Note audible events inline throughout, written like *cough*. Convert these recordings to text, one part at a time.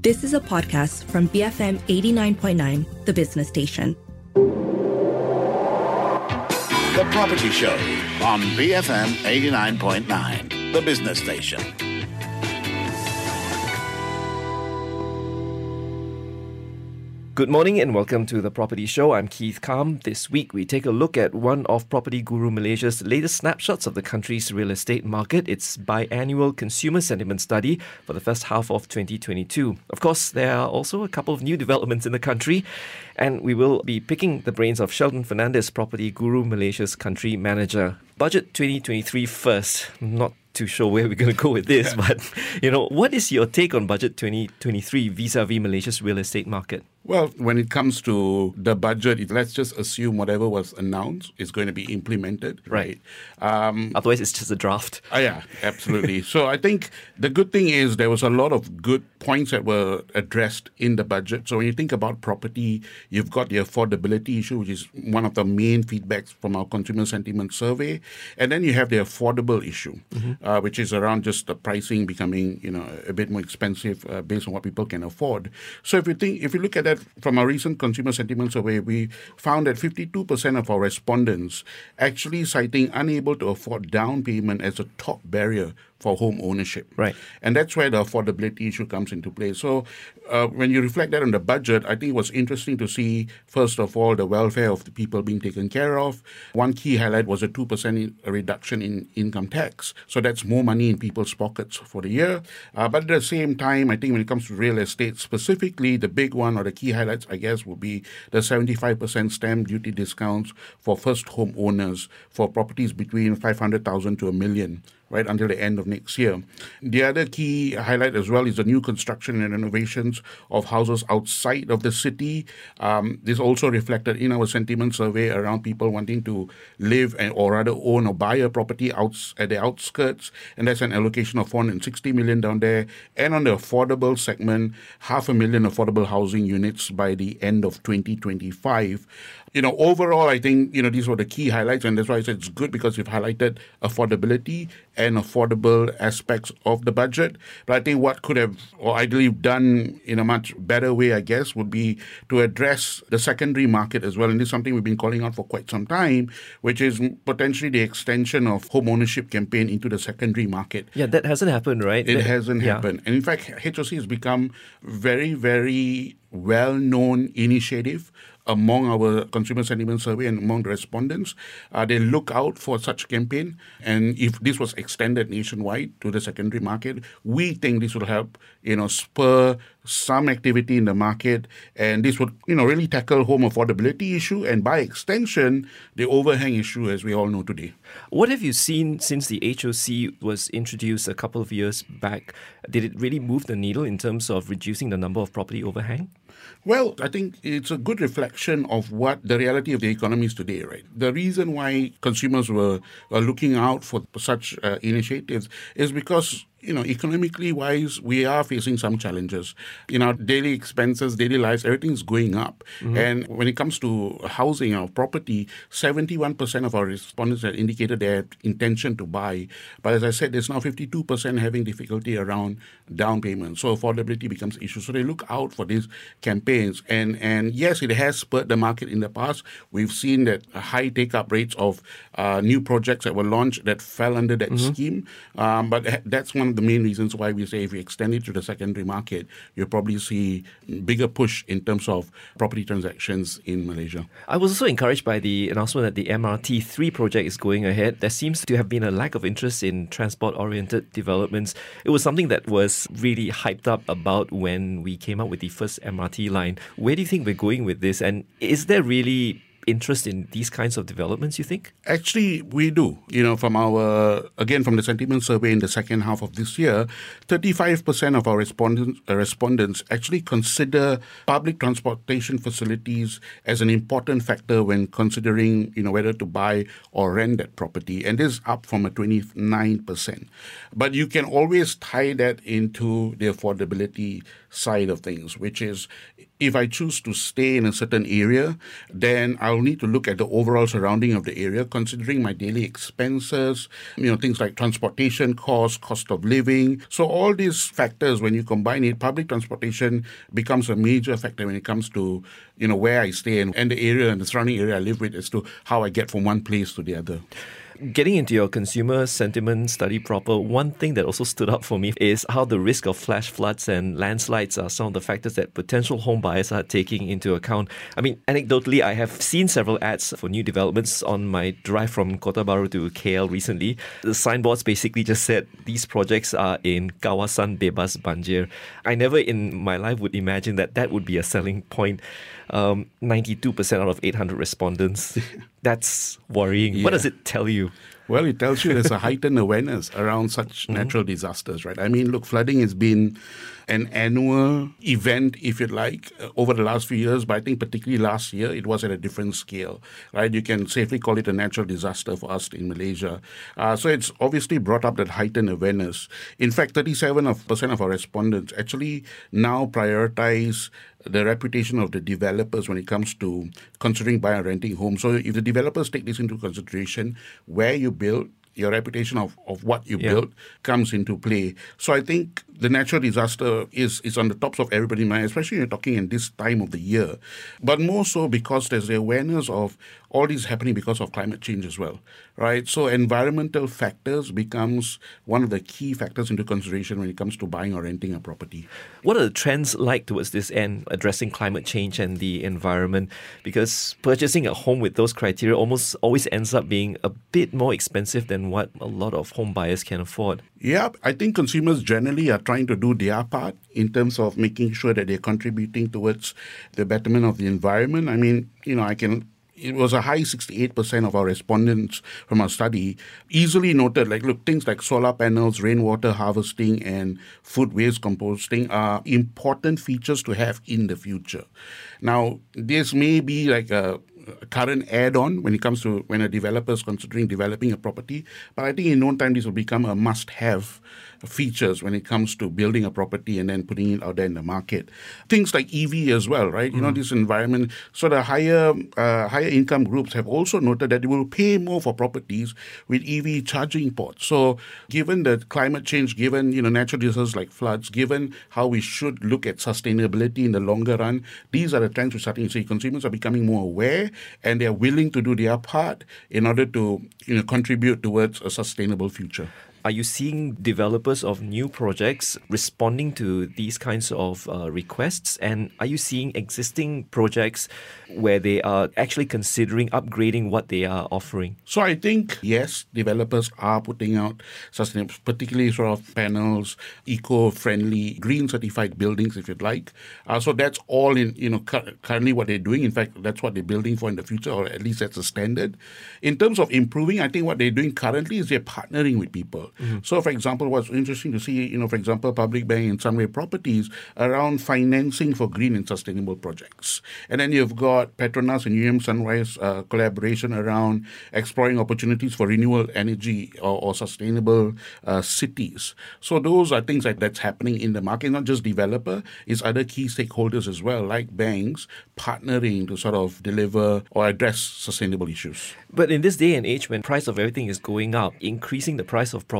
This is a podcast from BFM 89.9, the business station. The Property Show on BFM 89.9, the business station. Good morning and welcome to the Property Show. I'm Keith Kam. This week we take a look at one of Property Guru Malaysia's latest snapshots of the country's real estate market. Its biannual consumer sentiment study for the first half of 2022. Of course, there are also a couple of new developments in the country, and we will be picking the brains of Sheldon Fernandez, Property Guru Malaysia's country manager. Budget 2023 first. Not too sure where we're going to go with this, *laughs* but you know, what is your take on budget 2023 vis-a-vis Malaysia's real estate market? Well, when it comes to the budget, let's just assume whatever was announced is going to be implemented, right? Um, Otherwise, it's just a draft. Uh, yeah, absolutely. *laughs* so I think the good thing is there was a lot of good points that were addressed in the budget. So when you think about property, you've got the affordability issue, which is one of the main feedbacks from our consumer sentiment survey, and then you have the affordable issue, mm-hmm. uh, which is around just the pricing becoming, you know, a bit more expensive uh, based on what people can afford. So if you think, if you look at that from our recent consumer sentiment survey, we found that 52% of our respondents actually citing unable to afford down payment as a top barrier for home ownership. Right. And that's where the affordability issue comes into play. So uh, when you reflect that on the budget, I think it was interesting to see, first of all, the welfare of the people being taken care of. One key highlight was a 2% reduction in income tax. So that's more money in people's pockets for the year. Uh, but at the same time, I think when it comes to real estate specifically, the big one or the key highlights, I guess, would be the 75% stamp duty discounts for first home owners for properties between 500,000 to a million right until the end of next year. The other key highlight as well is the new construction and renovations of houses outside of the city. Um, this also reflected in our sentiment survey around people wanting to live and, or rather own or buy a property outs, at the outskirts, and that's an allocation of 460 million down there. And on the affordable segment, half a million affordable housing units by the end of 2025 you know, overall, I think, you know, these were the key highlights. And that's why I said it's good because you've highlighted affordability and affordable aspects of the budget. But I think what could have, or ideally done in a much better way, I guess, would be to address the secondary market as well. And this is something we've been calling out for quite some time, which is potentially the extension of home ownership campaign into the secondary market. Yeah, that hasn't happened, right? It that, hasn't yeah. happened. And in fact, HOC has become very, very well-known initiative among our consumer sentiment survey and among the respondents. Uh, they look out for such campaign, and if this was extended nationwide to the secondary market, we think this will help, you know, spur some activity in the market, and this would, you know, really tackle home affordability issue and by extension the overhang issue, as we all know today. What have you seen since the HOC was introduced a couple of years back? Did it really move the needle in terms of reducing the number of property overhang? Well, I think it's a good reflection of what the reality of the economy is today, right? The reason why consumers were, were looking out for such uh, initiatives is because you know, economically wise, we are facing some challenges. In our daily expenses, daily lives, everything's going up. Mm-hmm. And when it comes to housing or property, 71% of our respondents have indicated their intention to buy. But as I said, there's now 52% having difficulty around down payment. So affordability becomes an issue. So they look out for these campaigns. And, and yes, it has spurred the market in the past. We've seen that high take up rates of uh, new projects that were launched that fell under that mm-hmm. scheme. Um, but that's one of the main reasons why we say if we extend it to the secondary market, you'll probably see bigger push in terms of property transactions in Malaysia. I was also encouraged by the announcement that the MRT3 project is going ahead. There seems to have been a lack of interest in transport oriented developments. It was something that was really hyped up about when we came up with the first MRT line. Where do you think we're going with this? And is there really interest in these kinds of developments, you think? Actually, we do. You know, from our, again, from the sentiment survey in the second half of this year, 35% of our respondents, uh, respondents actually consider public transportation facilities as an important factor when considering, you know, whether to buy or rent that property. And this is up from a 29%. But you can always tie that into the affordability side of things, which is if I choose to stay in a certain area, then I'll need to look at the overall surrounding of the area, considering my daily expenses, you know, things like transportation costs, cost of living. So all these factors, when you combine it, public transportation becomes a major factor when it comes to, you know, where I stay and, and the area and the surrounding area I live with as to how I get from one place to the other. Getting into your consumer sentiment study proper, one thing that also stood out for me is how the risk of flash floods and landslides are some of the factors that potential home buyers are taking into account. I mean, anecdotally, I have seen several ads for new developments on my drive from Kota Bharu to KL recently. The signboards basically just said these projects are in Kawasan Bebas Banjir. I never in my life would imagine that that would be a selling point. Um, 92% out of 800 respondents. *laughs* That's worrying. Yeah. What does it tell you? Well, it tells you there's a *laughs* heightened awareness around such mm-hmm. natural disasters, right? I mean, look, flooding has been an annual event, if you like, uh, over the last few years, but I think particularly last year, it was at a different scale, right? You can safely call it a natural disaster for us in Malaysia. Uh, so it's obviously brought up that heightened awareness. In fact, 37% of our respondents actually now prioritize the reputation of the developers when it comes to considering buying or renting homes. So if the developers take this into consideration, where you build, your reputation of, of what you yeah. built comes into play. So I think the natural disaster is, is on the tops of everybody's mind, especially you're talking in this time of the year. But more so because there's the awareness of all this happening because of climate change as well, right? So environmental factors becomes one of the key factors into consideration when it comes to buying or renting a property. What are the trends like towards this end, addressing climate change and the environment? Because purchasing a home with those criteria almost always ends up being a bit more expensive than what a lot of home buyers can afford. Yeah, I think consumers generally are trying to do their part in terms of making sure that they're contributing towards the betterment of the environment. I mean, you know, I can it was a high 68% of our respondents from our study easily noted like look things like solar panels rainwater harvesting and food waste composting are important features to have in the future now this may be like a current add-on when it comes to when a developer is considering developing a property but i think in no time this will become a must-have features when it comes to building a property and then putting it out there in the market. Things like EV as well, right? Mm. You know, mm. this environment. So the higher uh, higher income groups have also noted that they will pay more for properties with EV charging ports. So given the climate change, given you know natural disasters like floods, given how we should look at sustainability in the longer run, these are the trends we're starting to see. Consumers are becoming more aware and they are willing to do their part in order to you know contribute towards a sustainable future. Are you seeing developers of new projects responding to these kinds of uh, requests? And are you seeing existing projects where they are actually considering upgrading what they are offering? So I think, yes, developers are putting out sustainable, particularly sort of panels, eco-friendly, green certified buildings, if you'd like. Uh, so that's all in, you know, cu- currently what they're doing. In fact, that's what they're building for in the future, or at least that's a standard. In terms of improving, I think what they're doing currently is they're partnering with people. Mm-hmm. So, for example, what's interesting to see, you know, for example, Public Bank and Sunway Properties around financing for green and sustainable projects. And then you've got Petronas and UM Sunrise uh, collaboration around exploring opportunities for renewable energy or, or sustainable uh, cities. So those are things like that's happening in the market, not just developer, it's other key stakeholders as well, like banks partnering to sort of deliver or address sustainable issues. But in this day and age when price of everything is going up, increasing the price of property,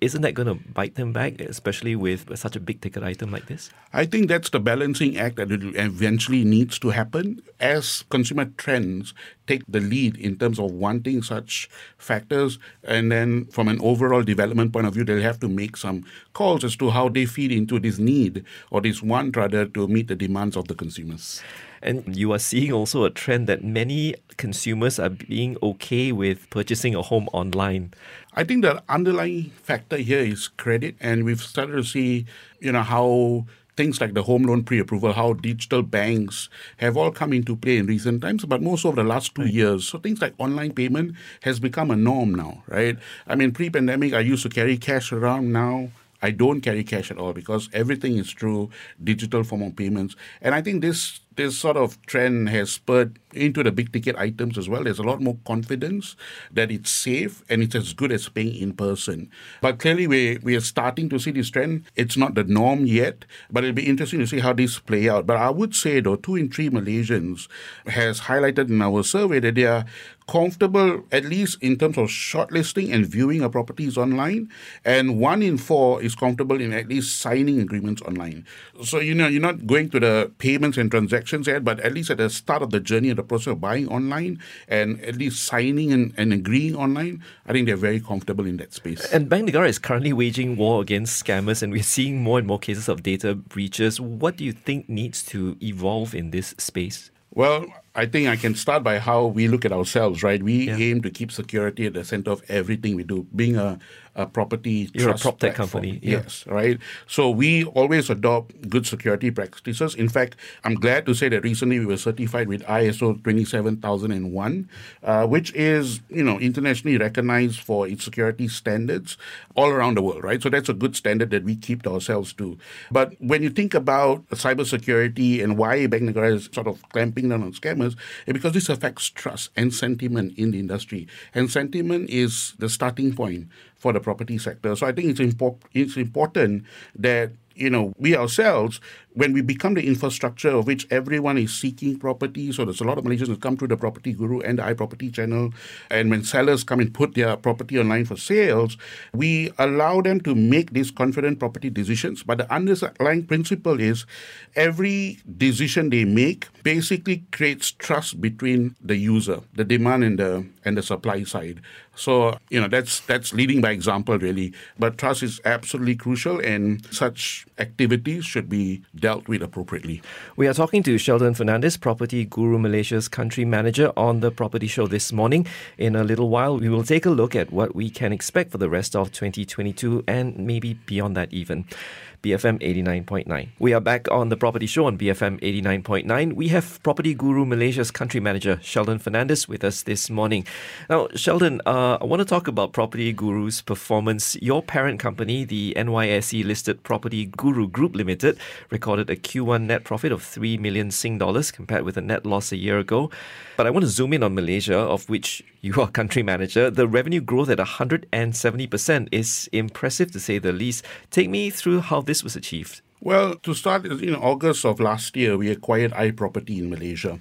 isn't that going to bite them back, especially with such a big ticket item like this? I think that's the balancing act that eventually needs to happen as consumer trends take the lead in terms of wanting such factors. And then from an overall development point of view, they'll have to make some calls as to how they feed into this need or this want rather to meet the demands of the consumers. And you are seeing also a trend that many consumers are being okay with purchasing a home online. I think the underlying factor here is credit, and we've started to see, you know, how things like the home loan pre-approval, how digital banks have all come into play in recent times, but most over the last two right. years. So things like online payment has become a norm now, right? I mean, pre-pandemic, I used to carry cash around. Now I don't carry cash at all because everything is through digital form of payments. And I think this this sort of trend has spurred into the big ticket items as well. There's a lot more confidence that it's safe and it's as good as paying in person. But clearly, we, we are starting to see this trend. It's not the norm yet, but it'll be interesting to see how this play out. But I would say, though, two in three Malaysians has highlighted in our survey that they are comfortable, at least in terms of shortlisting and viewing a properties online, and one in four is comfortable in at least signing agreements online. So you know you're not going to the payments and transactions yet, but at least at the start of the journey of the process of buying online and at least signing and, and agreeing online, I think they're very comfortable in that space. And Bank Negara is currently waging war against scammers, and we're seeing more and more cases of data breaches. What do you think needs to evolve in this space? Well, I think I can start by how we look at ourselves, right? We yeah. aim to keep security at the center of everything we do. Being a a property You're trust a prop tech company. Yeah. Yes, right. So we always adopt good security practices. In fact, I'm glad to say that recently we were certified with ISO 27001, uh, which is you know internationally recognized for its security standards all around the world, right? So that's a good standard that we keep to ourselves too. But when you think about cybersecurity and why Bank Negara is sort of clamping down on scammers, because this affects trust and sentiment in the industry, and sentiment is the starting point for the property sector. So I think it's, impor- it's important that you know we ourselves when we become the infrastructure of which everyone is seeking property, so there's a lot of Malaysians who come through the Property Guru and the iProperty channel, and when sellers come and put their property online for sales, we allow them to make these confident property decisions. But the underlying principle is every decision they make basically creates trust between the user, the demand and the and the supply side. So you know that's that's leading by example really. But trust is absolutely crucial, and such activities should be dealt with appropriately. We are talking to Sheldon Fernandez, Property Guru Malaysia's country manager, on the property show this morning. In a little while, we will take a look at what we can expect for the rest of 2022 and maybe beyond that even. BFM 89.9. We are back on the property show on BFM 89.9. We have Property Guru Malaysia's country manager, Sheldon Fernandez, with us this morning. Now, Sheldon, uh, I want to talk about Property Guru's performance. Your parent company, the NYSE listed Property Guru Group Limited, recorded a Q1 net profit of 3 million Sing dollars compared with a net loss a year ago. But I want to zoom in on Malaysia, of which *laughs* you are country manager. The revenue growth at 170% is impressive to say the least. Take me through how this was achieved. Well, to start, in August of last year, we acquired iProperty in Malaysia.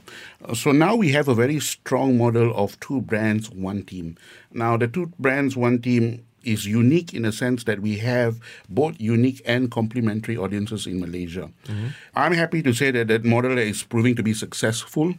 So now we have a very strong model of two brands, one team. Now, the two brands, one team is unique in a sense that we have both unique and complementary audiences in Malaysia. Mm-hmm. I'm happy to say that that model is proving to be successful.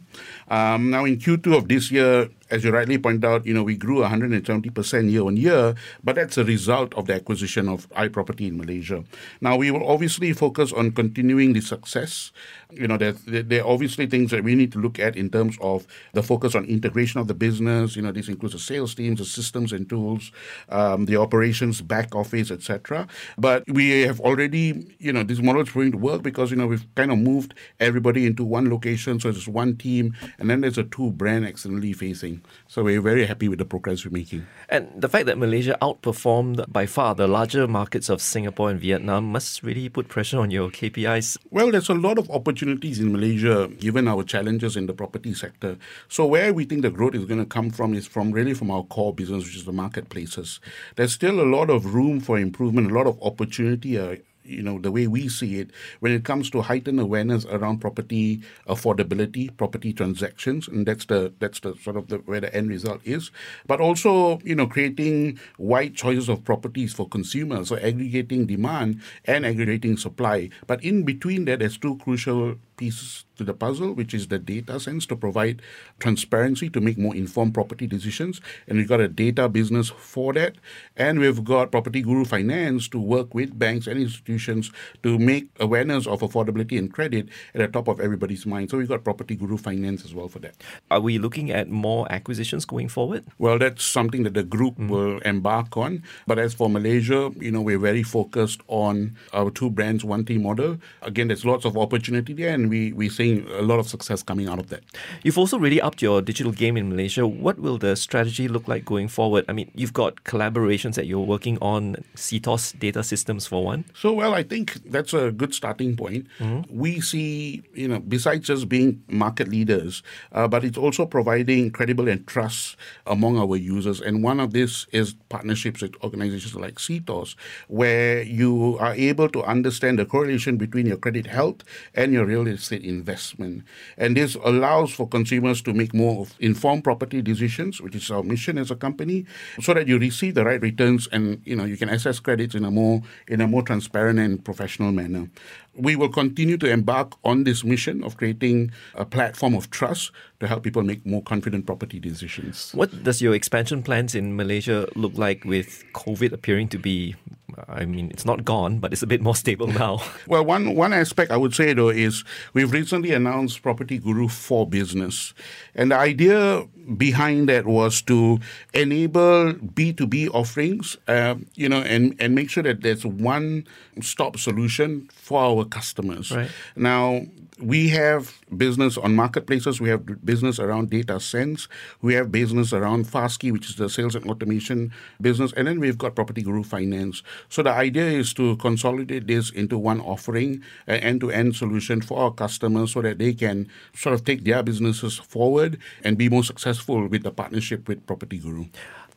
Um, now, in Q2 of this year, as you rightly point out, you know, we grew 170% year on year, but that's a result of the acquisition of iProperty in Malaysia. Now, we will obviously focus on continuing the success. You know, there, there are obviously things that we need to look at in terms of the focus on integration of the business. You know, this includes the sales teams, the systems and tools, um, the operations, back office, etc. But we have already, you know, this model is proving to work because, you know, we've kind of moved everybody into one location. So there's one team, and then there's a two brand externally facing. So we're very happy with the progress we're making. And the fact that Malaysia outperformed by far the larger markets of Singapore and Vietnam must really put pressure on your KPIs. Well, there's a lot of opportunities in Malaysia given our challenges in the property sector. So where we think the growth is going to come from is from really from our core business, which is the marketplaces. There's still a lot of room for improvement, a lot of opportunity. Uh, you know the way we see it when it comes to heightened awareness around property affordability property transactions and that's the that's the sort of the where the end result is. But also you know creating wide choices of properties for consumers so aggregating demand and aggregating supply. But in between that there's two crucial pieces to the puzzle, which is the data sense to provide transparency to make more informed property decisions. And we've got a data business for that. And we've got Property Guru Finance to work with banks and institutions to make awareness of affordability and credit at the top of everybody's mind. So we've got Property Guru Finance as well for that. Are we looking at more acquisitions going forward? Well, that's something that the group mm. will embark on. But as for Malaysia, you know, we're very focused on our two brands, one team model. Again, there's lots of opportunity there. And and we, we're seeing a lot of success coming out of that. You've also really upped your digital game in Malaysia. What will the strategy look like going forward? I mean, you've got collaborations that you're working on, CTOS data systems for one. So, well, I think that's a good starting point. Mm-hmm. We see, you know, besides just being market leaders, uh, but it's also providing credible and trust among our users. And one of this is partnerships with organizations like CTOS, where you are able to understand the correlation between your credit health and your real estate investment. And this allows for consumers to make more informed property decisions, which is our mission as a company, so that you receive the right returns and you know you can access credits in a more in a more transparent and professional manner we will continue to embark on this mission of creating a platform of trust to help people make more confident property decisions. What does your expansion plans in Malaysia look like with COVID appearing to be I mean, it's not gone, but it's a bit more stable now. *laughs* well, one one aspect I would say though is we've recently announced Property Guru for Business, and the idea behind that was to enable B two B offerings, uh, you know, and and make sure that there's one stop solution for our customers. Right. Now, we have business on marketplaces. We have business around data sense. We have business around FastKey, which is the sales and automation business. And then we've got Property Guru Finance. So the idea is to consolidate this into one offering, an end-to-end solution for our customers so that they can sort of take their businesses forward and be more successful with the partnership with Property Guru.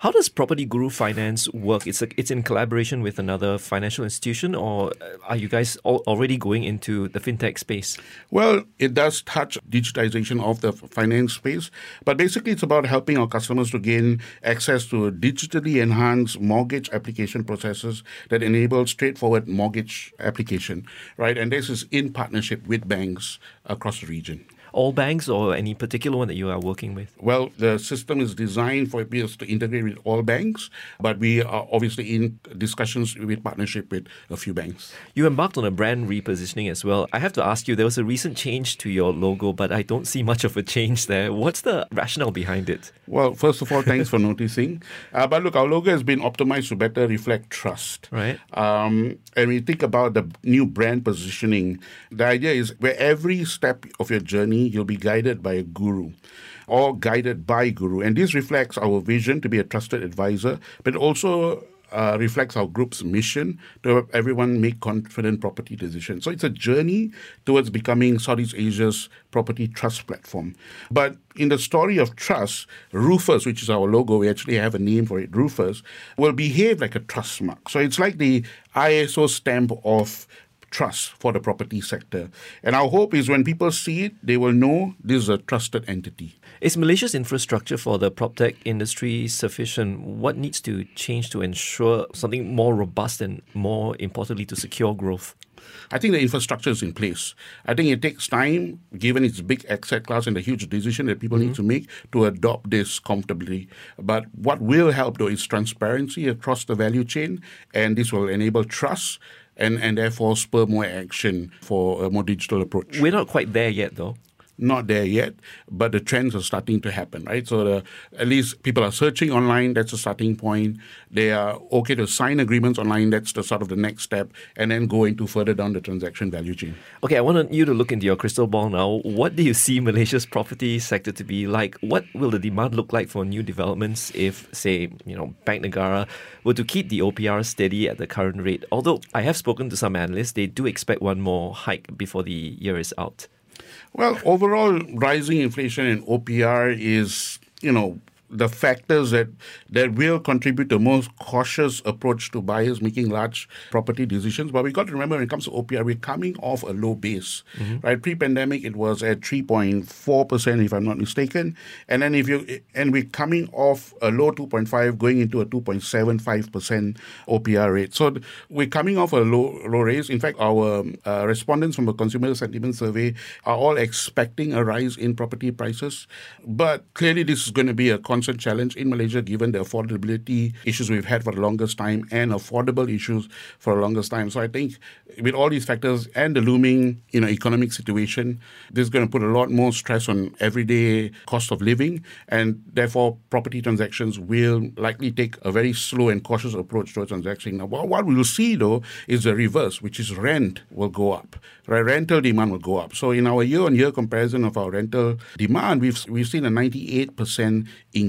How does Property Guru Finance work? It's a, it's in collaboration with another financial institution, or uh, are you guys already going into the fintech space? Well, it does touch digitization of the finance space, but basically it's about helping our customers to gain access to digitally enhanced mortgage application processes that enable straightforward mortgage application, right? And this is in partnership with banks across the region all banks or any particular one that you are working with? Well, the system is designed for us to integrate with all banks, but we are obviously in discussions with partnership with a few banks. You embarked on a brand repositioning as well. I have to ask you, there was a recent change to your logo, but I don't see much of a change there. What's the rationale behind it? Well, first of all, thanks for *laughs* noticing. Uh, but look, our logo has been optimized to better reflect trust. Right. Um, and we think about the new brand positioning. The idea is where every step of your journey you'll be guided by a guru or guided by guru. And this reflects our vision to be a trusted advisor, but also uh, reflects our group's mission to help everyone make confident property decisions. So it's a journey towards becoming Southeast Asia's property trust platform. But in the story of trust, Rufus, which is our logo, we actually have a name for it, Rufus, will behave like a trust mark. So it's like the ISO stamp of trust for the property sector. And our hope is when people see it, they will know this is a trusted entity. Is Malaysia's infrastructure for the prop tech industry sufficient? What needs to change to ensure something more robust and more importantly to secure growth? I think the infrastructure is in place. I think it takes time, given its big asset class and the huge decision that people mm-hmm. need to make, to adopt this comfortably. But what will help, though, is transparency across the value chain, and this will enable trust and, and therefore spur more action for a more digital approach. We're not quite there yet, though not there yet, but the trends are starting to happen, right? So the, at least people are searching online. That's a starting point. They are okay to sign agreements online. That's the sort of the next step, and then go into further down the transaction value chain. Okay, I want you to look into your crystal ball now. What do you see Malaysia's property sector to be like? What will the demand look like for new developments if, say, you know, Bank Negara were to keep the OPR steady at the current rate? Although I have spoken to some analysts, they do expect one more hike before the year is out. Well, overall, rising inflation and OPR is, you know, the factors that that will contribute to more cautious approach to buyers making large property decisions. But we got to remember when it comes to OPR, we're coming off a low base, mm-hmm. right? Pre-pandemic, it was at 3.4 percent, if I'm not mistaken, and then if you and we're coming off a low 2.5, going into a 2.75 percent OPR rate. So we're coming off a low low rate. In fact, our uh, respondents from the consumer sentiment survey are all expecting a rise in property prices, but clearly this is going to be a con- constant challenge in Malaysia given the affordability issues we've had for the longest time and affordable issues for the longest time. So I think with all these factors and the looming you know economic situation, this is going to put a lot more stress on everyday cost of living, and therefore property transactions will likely take a very slow and cautious approach towards transacting. Now, what we will see though is the reverse, which is rent will go up. Right, rental demand will go up. So in our year-on-year comparison of our rental demand, we've we've seen a 98% increase.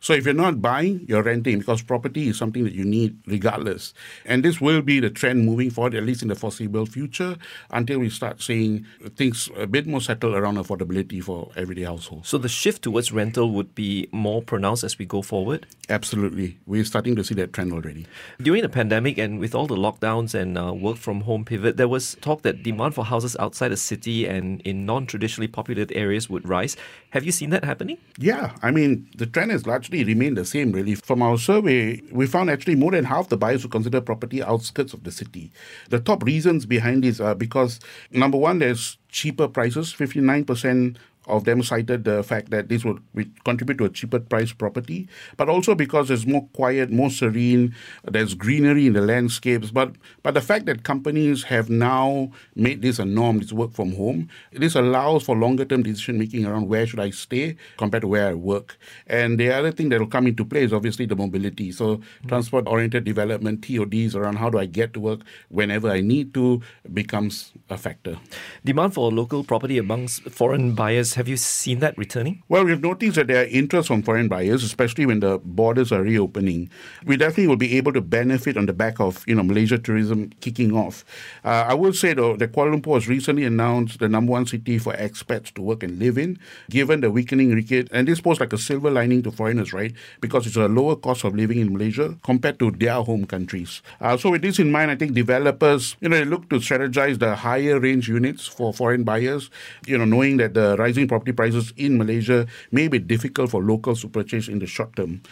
So if you're not buying, you're renting because property is something that you need regardless. And this will be the trend moving forward, at least in the foreseeable future, until we start seeing things a bit more settled around affordability for everyday households. So the shift towards rental would be more pronounced as we go forward? Absolutely. We're starting to see that trend already. During the pandemic and with all the lockdowns and uh, work from home pivot, there was talk that demand for houses outside the city and in non traditionally populated areas would rise. Have you seen that happening? Yeah. I mean, the trend has largely remained the same, really. From our survey, we found actually more than half the buyers who consider property outskirts of the city. The top reasons behind this are because, number one, there's cheaper prices. 59% of them cited the fact that this would contribute to a cheaper price property, but also because there's more quiet, more serene, there's greenery in the landscapes. But but the fact that companies have now made this a norm, this work from home, this allows for longer term decision making around where should I stay compared to where I work. And the other thing that will come into play is obviously the mobility. So mm-hmm. transport oriented development, TODs around how do I get to work whenever I need to becomes a factor. Demand for local property amongst foreign buyers have you seen that returning? Well, we've noticed that there are interest from foreign buyers, especially when the borders are reopening. We definitely will be able to benefit on the back of you know Malaysia tourism kicking off. Uh, I will say though that Kuala Lumpur has recently announced the number one city for expats to work and live in, given the weakening ringgit, and this poses like a silver lining to foreigners, right? Because it's a lower cost of living in Malaysia compared to their home countries. Uh, so with this in mind, I think developers you know they look to strategize the higher range units for foreign buyers, you know knowing that the rising property prices in Malaysia may be difficult for locals to purchase in the short term.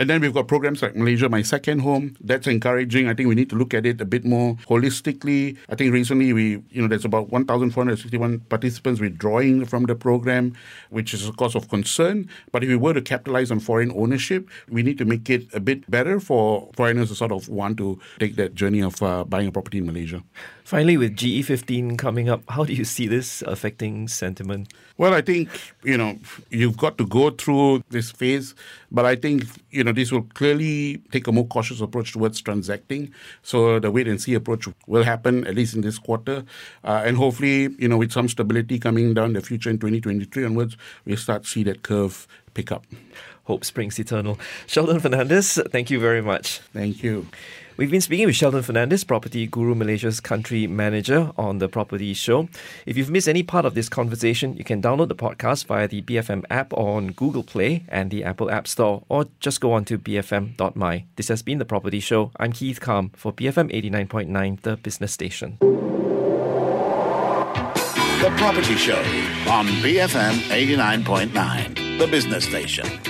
And then we've got programs like Malaysia My Second Home. That's encouraging. I think we need to look at it a bit more holistically. I think recently we, you know, there's about 1,461 participants withdrawing from the program, which is a cause of concern. But if we were to capitalize on foreign ownership, we need to make it a bit better for foreigners to sort of want to take that journey of uh, buying a property in Malaysia. Finally, with GE15 coming up, how do you see this affecting sentiment? Well, I think, you know, you've got to go through this phase, but I think, you know, this will clearly take a more cautious approach towards transacting. So the wait and see approach will happen, at least in this quarter. Uh, and hopefully, you know, with some stability coming down the future in 2023 onwards, we start to see that curve pick up. Hope springs eternal. Sheldon Fernandez, thank you very much. Thank you. We've been speaking with Sheldon Fernandez, Property Guru Malaysia's country manager, on the Property Show. If you've missed any part of this conversation, you can download the podcast via the BFM app on Google Play and the Apple App Store, or just go on to bfm.my. This has been the Property Show. I'm Keith Kam for BFM 89.9, the business station. The Property Show on BFM 89.9, the business station.